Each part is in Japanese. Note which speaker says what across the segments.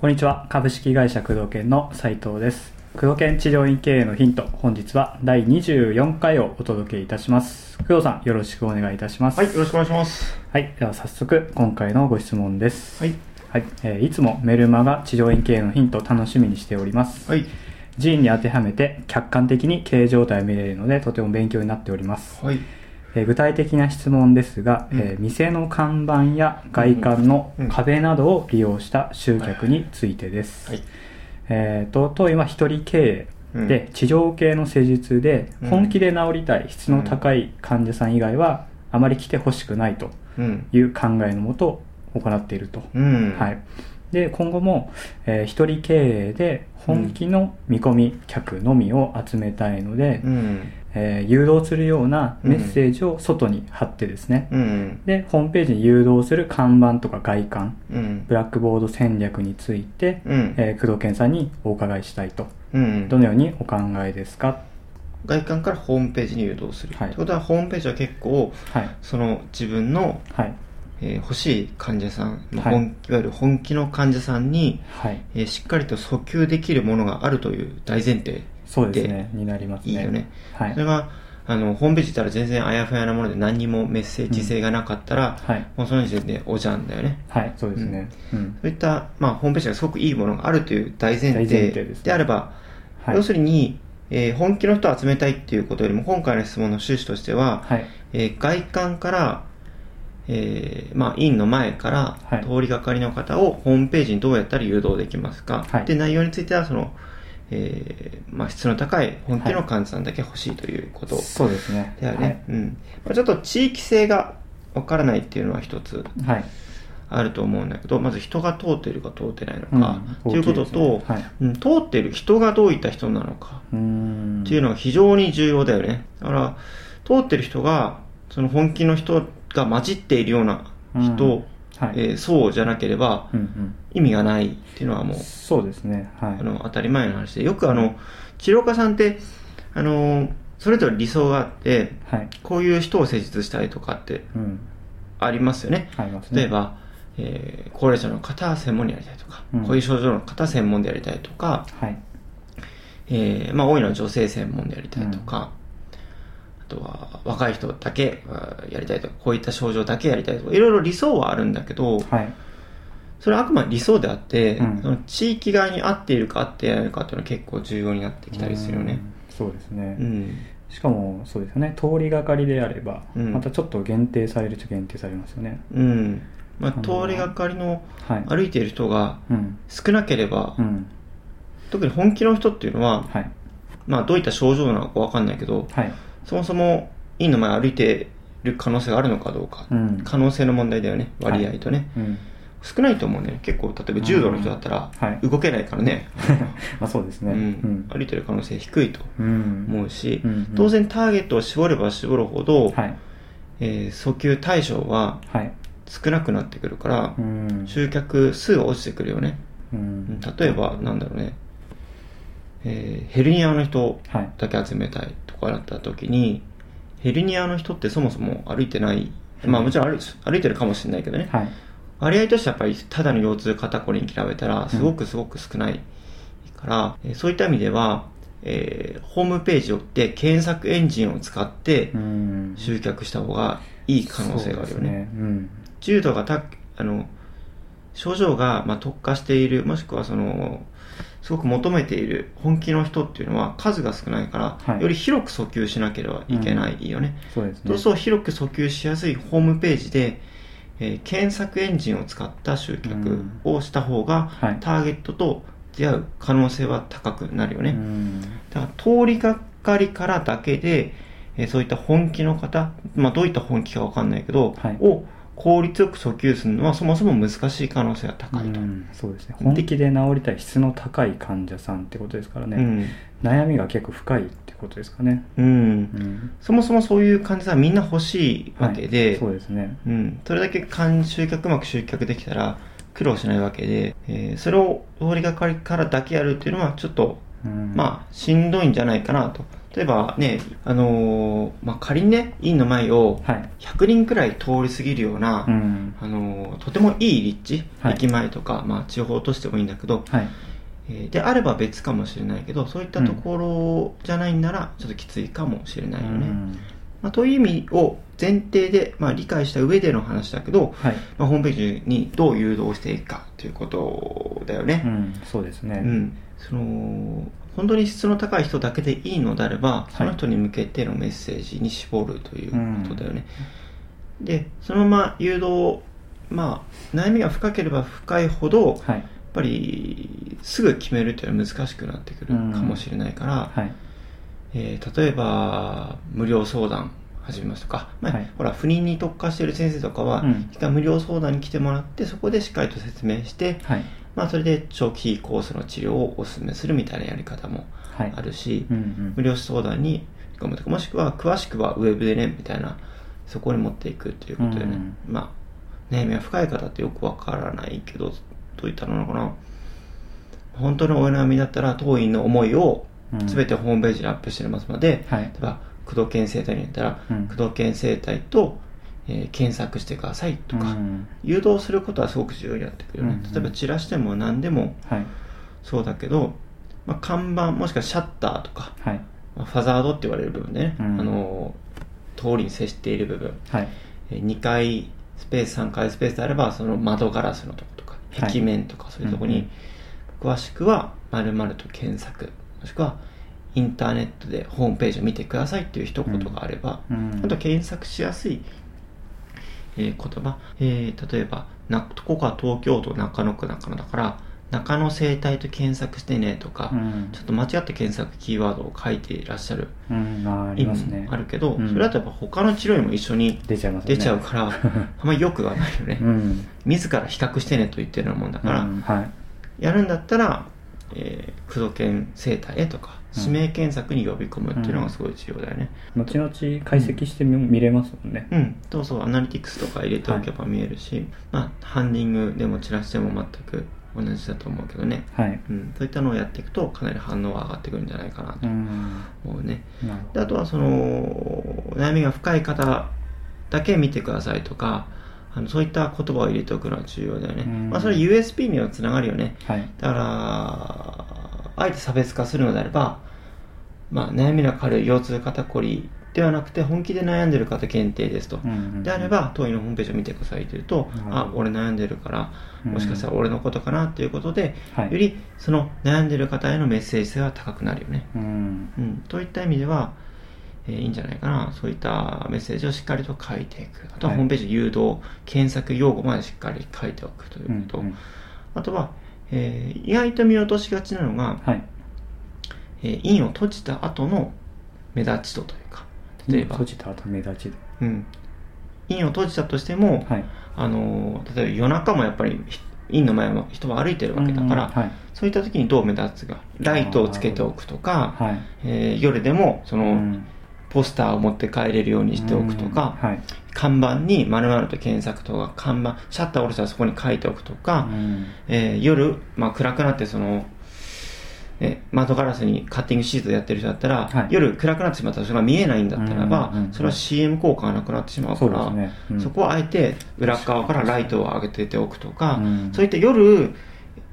Speaker 1: こんにちは株式会社工藤研の斉藤です工藤研治療院経営のヒント本日は第24回をお届けいたします工藤さんよろしくお願いいたします
Speaker 2: はい、よろしくお願いします。
Speaker 1: はい、では早速今回のご質問です
Speaker 2: はい。
Speaker 1: はい、えーいつもメルマガ治療院経営のヒントを楽しみにしております
Speaker 2: はい。
Speaker 1: 寺院に当てはめて客観的に経営状態を見れるのでとても勉強になっております、
Speaker 2: はい。
Speaker 1: えー具体的な質問ですが、
Speaker 2: うん
Speaker 1: えー店の看板や外観の
Speaker 2: うん
Speaker 1: 壁などを利用した集客についてです、
Speaker 2: はい。
Speaker 1: えーと当院は一人経営で、治療系の施術で
Speaker 2: うん
Speaker 1: 本気で治りたい質の高い患者さん以外はあまり来てほしくないと
Speaker 2: うん。
Speaker 1: いう考えのもと行っていると、
Speaker 2: うん。
Speaker 1: はい、で今後も、えー一人経営で本気の見込み客のみを集めたいので、
Speaker 2: うん。
Speaker 1: えー誘導するようなメッセージを外に貼ってですね、
Speaker 2: うん。
Speaker 1: でホームページに誘導する看板とか外観
Speaker 2: うん。
Speaker 1: ブラックボード戦略について、
Speaker 2: うん。
Speaker 1: えー工藤健さんにお伺いしたいと
Speaker 2: うん。
Speaker 1: どのようにお考えですか？
Speaker 2: 外観からホームページに誘導する。
Speaker 1: はい
Speaker 2: ってことは、ホームページは結構、
Speaker 1: はい
Speaker 2: その自分の、
Speaker 1: はい
Speaker 2: えー欲しい患者さん、まあ
Speaker 1: はい
Speaker 2: 本いわゆる本気の患者さんに、
Speaker 1: はい
Speaker 2: えーしっかりと訴求できるものがあるという大前提。
Speaker 1: そうですね。になりますね。
Speaker 2: いいよね。
Speaker 1: はい。
Speaker 2: それが、あの、ホームページったら全然あやふやなもので何にもメッセージ性がなかったら、
Speaker 1: はい。
Speaker 2: もうその時点でおじゃんだよね。
Speaker 1: はいそうですね。うん、
Speaker 2: そういった、まあ、ホームページがすごくいいものがあるという大前提
Speaker 1: 提で
Speaker 2: あれば、
Speaker 1: はい。
Speaker 2: 要するに、えー本気の人を集めたいっていうことよりも、今回の質問の趣旨としては、
Speaker 1: はい。
Speaker 2: えー外観から、えーまあ、院の前から
Speaker 1: はい。
Speaker 2: 通りがかりの方をホームページにどうやったら誘導できますか、
Speaker 1: はい。
Speaker 2: で内容についてはその、えーまあ、質の高い本気の患者さんだけ欲しいということ
Speaker 1: そうですね。
Speaker 2: だよね、うん。まあ、ちょっと地域性がわからないっていうのは一つ
Speaker 1: はい、はい
Speaker 2: あると思うんだけど、まず人が通っているか通ってないのか、
Speaker 1: うん。
Speaker 2: ということと、
Speaker 1: 大きいですね。はい。
Speaker 2: うん通っている人がどういった人なのか
Speaker 1: うーん。
Speaker 2: っていうのが非常に重要だよね。だから、通ってる人が、その本気の人が混じっているような人、
Speaker 1: うんはい、
Speaker 2: えーそうじゃなければ
Speaker 1: うんうん。
Speaker 2: 意味がないっていうのはもう、
Speaker 1: そうですね。はい。
Speaker 2: あの当たり前の話で、よくあの、治療家さんって、あの、それぞれ理想があって、
Speaker 1: はい。
Speaker 2: こういう人を施術したいとかって
Speaker 1: うん。
Speaker 2: ありますよね。
Speaker 1: ありますね。
Speaker 2: 例えば、えー高齢者の方は専門にやりたいとか、
Speaker 1: うん。
Speaker 2: こういう症状の方は専門でやりたいとか、
Speaker 1: はい。
Speaker 2: えーまあ多いのは女性専門でやりたいとか、あとは若い人だけやりたいとか、こういった症状だけやりたいとか、いろいろ理想はあるんだけど、
Speaker 1: はい。
Speaker 2: それはあくまで理想であって、
Speaker 1: うん。
Speaker 2: その地域側に合っているか合っていないのかっていうのは結構重要になってきたりするよね。
Speaker 1: うん。そうですね、
Speaker 2: うん。
Speaker 1: しかもそうですよね。通りがかりであれば、
Speaker 2: うん。
Speaker 1: またちょっと限定されるっちゃ限定されますよね。
Speaker 2: うん。まあ、通りがかりの
Speaker 1: はい。
Speaker 2: 歩いている人が
Speaker 1: うん。
Speaker 2: 少なければ、
Speaker 1: うん。
Speaker 2: 特に本気の人っていうのは、
Speaker 1: はい。
Speaker 2: まあどういった症状なのかわかんないけど、
Speaker 1: はい
Speaker 2: そもそも院の前歩いてる可能性があるのかどうか、
Speaker 1: うん。
Speaker 2: 可能性の問題だよね、割合とね。
Speaker 1: うん。
Speaker 2: 少ないと思うね。結構、例えば重度の人だったら動けないからね、
Speaker 1: まあそうですね。
Speaker 2: うん。歩いてる可能性低いと
Speaker 1: うん。
Speaker 2: 思うし、当然ターゲットを絞れば絞るほど、
Speaker 1: はい。
Speaker 2: えー訴求対象は
Speaker 1: はい。
Speaker 2: 少なくなってくるから
Speaker 1: う、ん。
Speaker 2: 集客数が落ちてくるよね。
Speaker 1: うん。
Speaker 2: 例えば、なんだろうね、えーヘルニアの人
Speaker 1: はい。
Speaker 2: だけ集めたいとかだった時に、ヘルニアの人ってそもそも歩いてない、まあもちろん歩い歩いてるかもしれないけどね、
Speaker 1: はい。
Speaker 2: 割合としてはやっぱりただの腰痛肩こりに比べたらすごくすごく少ないから、えーそういった意味では、えーホームページをって検索エンジンを使って
Speaker 1: うん。
Speaker 2: 集客した方がいい可能性があるよね。
Speaker 1: そうですうん。
Speaker 2: 重度がたあの症状がまあ特化しているもしくはそのすごく求めている本気の人っていうのは数が少ないから、
Speaker 1: はい。
Speaker 2: より広く訴求しなければいけないよね。
Speaker 1: そうですね。
Speaker 2: そう広く訴求しやすいホームページで、えー検索エンジンを使った集客をした方が、
Speaker 1: はい。
Speaker 2: ターゲットと出会う可能性は高くなるよね。
Speaker 1: うん。
Speaker 2: だから通りがかりからだけで、えーそういった本気の方、まあ、どういった本気かわかんないけど、
Speaker 1: はい。
Speaker 2: を効率よく訴求するのはそもそも難しい可能性が高いと。
Speaker 1: うんそうですね。本気で治りたい質の高い患者さんってことですからね、
Speaker 2: うん。
Speaker 1: 悩みが結構深いってことですかね。
Speaker 2: うん。
Speaker 1: うん。
Speaker 2: そもそもそういう患者さんはみんな欲しいわけで、
Speaker 1: はい。そうですね。
Speaker 2: うん、それだけ間集客うまく集客できたら苦労しないわけで、えーそれを通りがかりからだけやるっていうのはちょっと、
Speaker 1: うん。
Speaker 2: まあしんどいんじゃないかなと例えばね、あのーまあ、仮にね、院の前を
Speaker 1: はい。
Speaker 2: 100人くらい通り過ぎるような、
Speaker 1: うん。
Speaker 2: あのーとてもいい立地、
Speaker 1: はい。
Speaker 2: 駅前とか、まあ、地方としてもいいんだけど、
Speaker 1: はい。
Speaker 2: えーであれば別かもしれないけど、そういったところじゃないんなら、ちょっときついかもしれないよね。
Speaker 1: うん。
Speaker 2: まあ、という意味を前提で、まあ、理解した上での話だけど、
Speaker 1: はい。
Speaker 2: まあ、ホームページにどう誘導していくかということだよね。
Speaker 1: うん。そうですね。
Speaker 2: うん、その本当に質の高い人だけでいいのであれば、その人に向けてのメッセージに絞るということだよね。で、そのまま誘導、まあ、悩みが深ければ深いほど、やっ
Speaker 1: はい
Speaker 2: ぱりすぐ決めるというのは難しくなってくるかもしれないから、
Speaker 1: はい。
Speaker 2: えー例えば無料相談始めますとか、まあ
Speaker 1: はい。
Speaker 2: ほら不妊に特化している先生とかは、
Speaker 1: うん。
Speaker 2: 一回無料相談に来てもらってそこでしっかりと説明して、
Speaker 1: はい
Speaker 2: まあ、それで長期コースの治療をお勧めするみたいなやり方も
Speaker 1: はい。
Speaker 2: あるし、
Speaker 1: うんうん。
Speaker 2: 無料相談に込むとかもしくは詳しくはウェブでねみたいなそこに持っていくっていうことでね、まあ悩みが深い方ってよくわからないけどどういったのかな。本当のお悩みだったら当院の思いを
Speaker 1: うん。
Speaker 2: 全てホームページにアップしてますので、
Speaker 1: はい。
Speaker 2: 例えば工藤健生態にやったら、
Speaker 1: うん。
Speaker 2: 工藤健生態と、えー検索してくださいとか、
Speaker 1: うん。
Speaker 2: 誘導することはすごく重要になってくるよね、
Speaker 1: うん
Speaker 2: 例えばチラシでも何でも
Speaker 1: はい。
Speaker 2: そうだけど、まあ、看板もしくはシャッターとか、
Speaker 1: はい。
Speaker 2: まあファザードって言われる部分でね、
Speaker 1: うん。
Speaker 2: あの通りに接している部分。
Speaker 1: はい。
Speaker 2: えー2階スペース3階スペースであればその窓ガラスのとことか
Speaker 1: はい。
Speaker 2: 壁面とかそういうとこに、詳しくは〇〇と検索もしくはインターネットでホームページを見てくださいっていう一言があれば、
Speaker 1: うん。
Speaker 2: あと検索しやすい、えー言葉、えー例えばなここは東京都中野区中野だから中野生態と検索してねとか、
Speaker 1: うん。
Speaker 2: ちょっと間違って検索キーワードを書いていらっしゃる。意味もあるけど、
Speaker 1: うん。
Speaker 2: それだとやっぱ他の治療院も一緒に
Speaker 1: 出ちゃいますよね。
Speaker 2: 出ちゃうから、あんまり良くはないよね、
Speaker 1: うん。
Speaker 2: 自ら比較してねと言ってるようなもんだから、
Speaker 1: うんはい。
Speaker 2: やるんだったら、えー、工藤研生態へとか
Speaker 1: うん。
Speaker 2: 指名検索に呼び込むっていうのがすごい重要だよね。
Speaker 1: 後々解析してみ見れますもんね。
Speaker 2: うん、そうそう。アナリティクスとか入れておけば見えるし、まあハンディングでもチラシでも全く同じだと思うけどね、
Speaker 1: はい。
Speaker 2: うん、そういったのをやっていくとかなり反応が上がってくるんじゃないかなと
Speaker 1: うん。
Speaker 2: 思うね、
Speaker 1: なるほ
Speaker 2: であとはその悩みが深い方だけ見てくださいとかあのそういった言葉を入れておくのは重要だよね、
Speaker 1: うん。
Speaker 2: まあ、それ USP にはつながるよね。
Speaker 1: どはい。
Speaker 2: だからあえて差別化するのであれば、まあ、悩みの軽い腰痛肩こりではなくて本気で悩んでる方限定ですと、
Speaker 1: うんうんうん
Speaker 2: であれば当院のホームページを見てくださいというと、
Speaker 1: なるほど
Speaker 2: あ俺悩んでるから
Speaker 1: うん。
Speaker 2: もしかしたら俺のことかなっていうことで、
Speaker 1: はい。
Speaker 2: よりその悩んでる方へのメッセージ性が高くなるよね。
Speaker 1: うん。
Speaker 2: うん、といった意味では、えーいいんじゃないかな。そういったメッセージをしっかりと書いていく。あとは
Speaker 1: はい。
Speaker 2: ホームページ誘導、検索用語までしっかり書いておくということ。
Speaker 1: うんうん
Speaker 2: あとは、えー意外と見落としがちなのが、
Speaker 1: はい。
Speaker 2: えー印を閉じた後の目立ち度というか、例えば。
Speaker 1: 閉、じた後目立ちで
Speaker 2: うん、印を閉じたとしても、
Speaker 1: はい。
Speaker 2: あのー例えば夜中もやっぱりひ印の前も人は歩いてるわけだから、
Speaker 1: うん。はい。
Speaker 2: そういった時にどう目立つか、ライトをつけておくとか、
Speaker 1: はい。
Speaker 2: えー夜でもその、
Speaker 1: うん
Speaker 2: ポスターを持って帰れるようにしておくとか、
Speaker 1: うんはい。
Speaker 2: 看板に〇〇と検索とか、看板、シャッター下ろしたらそこに書いておくとか、
Speaker 1: うん。
Speaker 2: えー夜、まあ、暗くなってその、ね、窓ガラスにカッティングシートでやってる人だったら、
Speaker 1: はい。
Speaker 2: 夜暗くなってしまったらそれが見えないんだったらば、それは CM 効果がなくなってしまうから、
Speaker 1: ね。うん。
Speaker 2: そこはあえて裏側からライトを上げてておくとか、
Speaker 1: うん。
Speaker 2: そういった夜、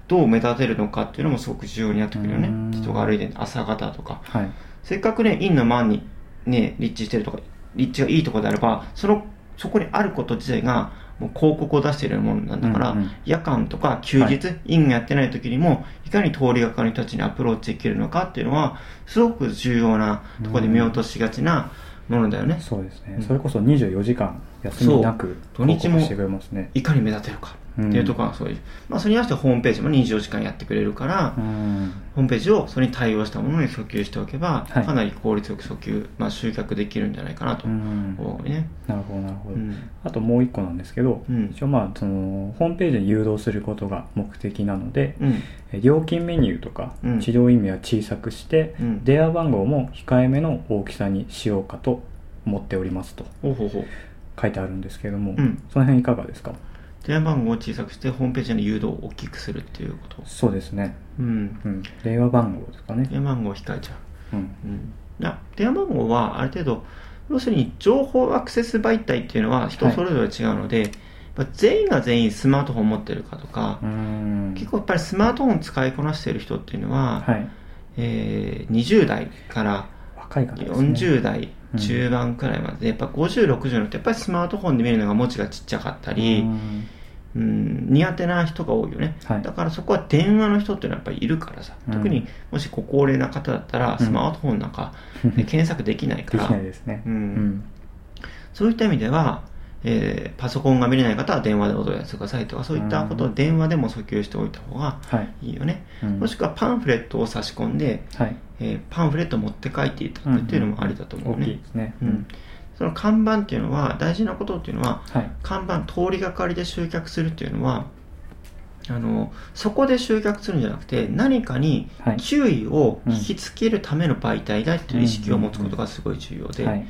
Speaker 2: どう目立てるのかっていうのもすごく重要になってくるよね。
Speaker 1: うん。
Speaker 2: 人が歩いて朝方とか。
Speaker 1: はい。
Speaker 2: せっかくね、院の前にね、立地してるとか、立地がいいところであれば、その、そこにあること自体が、もう広告を出しているものなんだから、
Speaker 1: うんうん
Speaker 2: 夜間とか休日、
Speaker 1: は
Speaker 2: 院がやってない時にも、いかに通りがかりたちにアプローチできるのかっていうのは、すごく重要なところで見落としがちなものだよね。
Speaker 1: そうですね、
Speaker 2: うん。
Speaker 1: それこそ24時間休みなく
Speaker 2: 土日も
Speaker 1: 報告してくれますね。
Speaker 2: いかに目立てるかっていうところがそういう。まあ、それに合わせてホームページも24時間やってくれるから、
Speaker 1: うん。
Speaker 2: ホームページをそれに対応したものに訴求しておけば、
Speaker 1: はい。
Speaker 2: かなり効率よく訴求、まあ、集客できるんじゃないかなと
Speaker 1: うん。
Speaker 2: 思うね。
Speaker 1: なるほどなるほど、
Speaker 2: うん。
Speaker 1: あともう一個なんですけど、
Speaker 2: うん。
Speaker 1: 一応まあそのホームページに誘導することが目的なので、
Speaker 2: うん。
Speaker 1: え料金メニューとか
Speaker 2: うん。
Speaker 1: 治療意味は小さくして、
Speaker 2: うん。
Speaker 1: 電話番号も控えめの大きさにしようかと思っておりますと書いてあるんですけれども、
Speaker 2: うん。
Speaker 1: その辺いかがですか？
Speaker 2: 電話番号を小さくしてホームページの誘導を大きくするっていうこと。
Speaker 1: そうですね、
Speaker 2: うん。
Speaker 1: うん、電話番号ですかね、
Speaker 2: 電話番号を控えちゃ
Speaker 1: う。ん、
Speaker 2: う、うん、な電話番号はある程度要するに情報アクセス媒体っていうのは人それぞれ違うので、やっぱ全員が全員スマートフォンを持ってるかとか、
Speaker 1: うん。
Speaker 2: 結構やっぱりスマートフォン使いこなしてる人っていうのは、
Speaker 1: はい。
Speaker 2: えー20代から
Speaker 1: 若い方ですね。
Speaker 2: 40代中盤くらいまでで、やっぱ50、60のってやっぱりスマートフォンで見るのが文字がちっちゃかったり、
Speaker 1: うん
Speaker 2: うん、苦手な人が多いよね、
Speaker 1: はい。
Speaker 2: だからそこは電話の人っていうのはやっぱりいるからさ、
Speaker 1: うん。
Speaker 2: 特にもしご高齢な方だったら
Speaker 1: うん。
Speaker 2: スマートフォンなんかで 検索できないか
Speaker 1: でき
Speaker 2: ら、
Speaker 1: ないですね。
Speaker 2: うん。そういった意味では、えーパソコンが見れない方は電話でお問い合わせくださいとかそういったことを電話でも訴求しておいた方が
Speaker 1: はい。
Speaker 2: いいよね、
Speaker 1: うん。
Speaker 2: もしくはパンフレットを差し込んで、
Speaker 1: はい。
Speaker 2: えーパンフレットを持って帰っていただくっていうのもありだと思う
Speaker 1: 大きい
Speaker 2: ね
Speaker 1: ですね。
Speaker 2: うんその看板っていうのは大事なことっていうのは
Speaker 1: はい。
Speaker 2: 看板通りがかりで集客するっていうのはあのそこで集客するんじゃなくて何かに
Speaker 1: はい。
Speaker 2: 注意を引きつけるための媒体だっていう意識を持つことがすごい重要で、
Speaker 1: はい。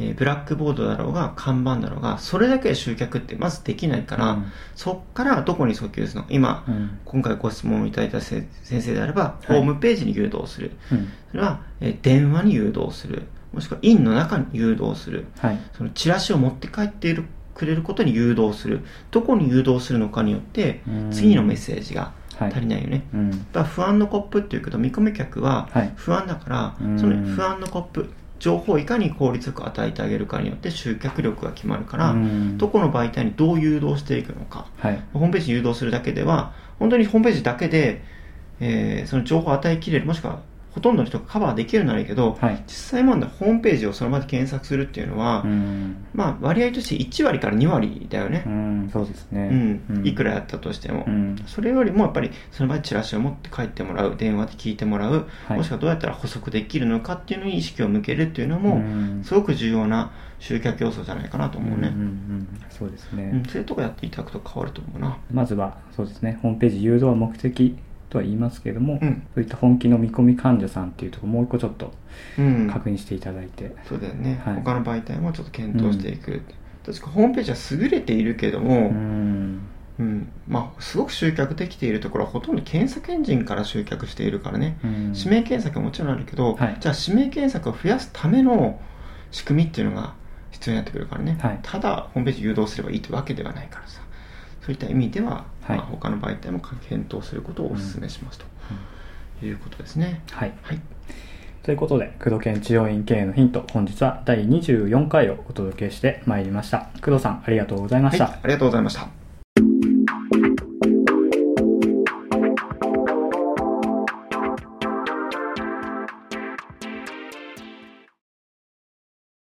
Speaker 2: えーブラックボードだろうが看板だろうがそれだけで集客ってまずできないから、
Speaker 1: うん。
Speaker 2: そっからどこに訴求するの？か今、
Speaker 1: うん。
Speaker 2: 今回ご質問いただいたせ先生であれば、
Speaker 1: い。
Speaker 2: ホームページに誘導する。
Speaker 1: うん。
Speaker 2: それは、えー電話に誘導するもしくは院の中に誘導する。
Speaker 1: はい。
Speaker 2: そのチラシを持って帰っているくれることに誘導する。どこに誘導するのかによって
Speaker 1: うん。
Speaker 2: 次のメッセージが
Speaker 1: はい。
Speaker 2: 足りないよね、
Speaker 1: うん。
Speaker 2: だ不安のコップっていうけど見込み客は
Speaker 1: はい。
Speaker 2: 不安だから、
Speaker 1: うん。
Speaker 2: その不安のコップ情報をいかに効率よく与えてあげるかによって集客力が決まるから、
Speaker 1: うん。
Speaker 2: どこの媒体にどう誘導していくのか
Speaker 1: はい。
Speaker 2: ホームページに誘導するだけでは本当にホームページだけで、えーその情報を与えきれるもしくはほとんどの人がカバーできるならいいけど、
Speaker 1: はい。
Speaker 2: 実際問題ホームページをその場で検索するっていうのは、
Speaker 1: うん。
Speaker 2: まあ割合として1割から2割だよね。
Speaker 1: う、んそうですね。
Speaker 2: うん。いくらやったとしても、
Speaker 1: うん。
Speaker 2: それよりもやっぱりその場でチラシを持って帰ってもらう電話で聞いてもらう、
Speaker 1: はい。
Speaker 2: もしくはどうやったら補足できるのかっていうのに意識を向けるっていうのも、
Speaker 1: うん。
Speaker 2: すごく重要な集客要素じゃないかなと思うね、
Speaker 1: んんうん。そうですね、
Speaker 2: うん。そういうとこやっていただくと変わると思うな。
Speaker 1: まずはそうですね。ホームページ誘導は目的とは言いますけれども、
Speaker 2: うん。
Speaker 1: そういった本気の見込み患者さんっていうところもう一個ちょっと
Speaker 2: うん。
Speaker 1: 確認していただいて、
Speaker 2: そうだよね、
Speaker 1: はい。
Speaker 2: 他の媒体もちょっと検討していく、確かホームページは優れているけども、
Speaker 1: うん。
Speaker 2: うん。まあ、すごく集客できているところはほとんど検索エンジンから集客しているからね、
Speaker 1: うん。
Speaker 2: 指名検索はもちろんあるけど、
Speaker 1: はい。
Speaker 2: じゃあ指名検索を増やすための仕組みっていうのが必要になってくるからね、
Speaker 1: はい。
Speaker 2: ただホームページ誘導すればいいってわけではないからさ。そういった意味では、
Speaker 1: はい。
Speaker 2: まあ、他の媒体も検討することをお勧めしますと、いうことですね。
Speaker 1: はい。
Speaker 2: はい。
Speaker 1: ということで工藤研治療院経営のヒント本日は第24回をお届けしてまいりました。工藤さんありがとうございました、
Speaker 2: はい、ありがとうございました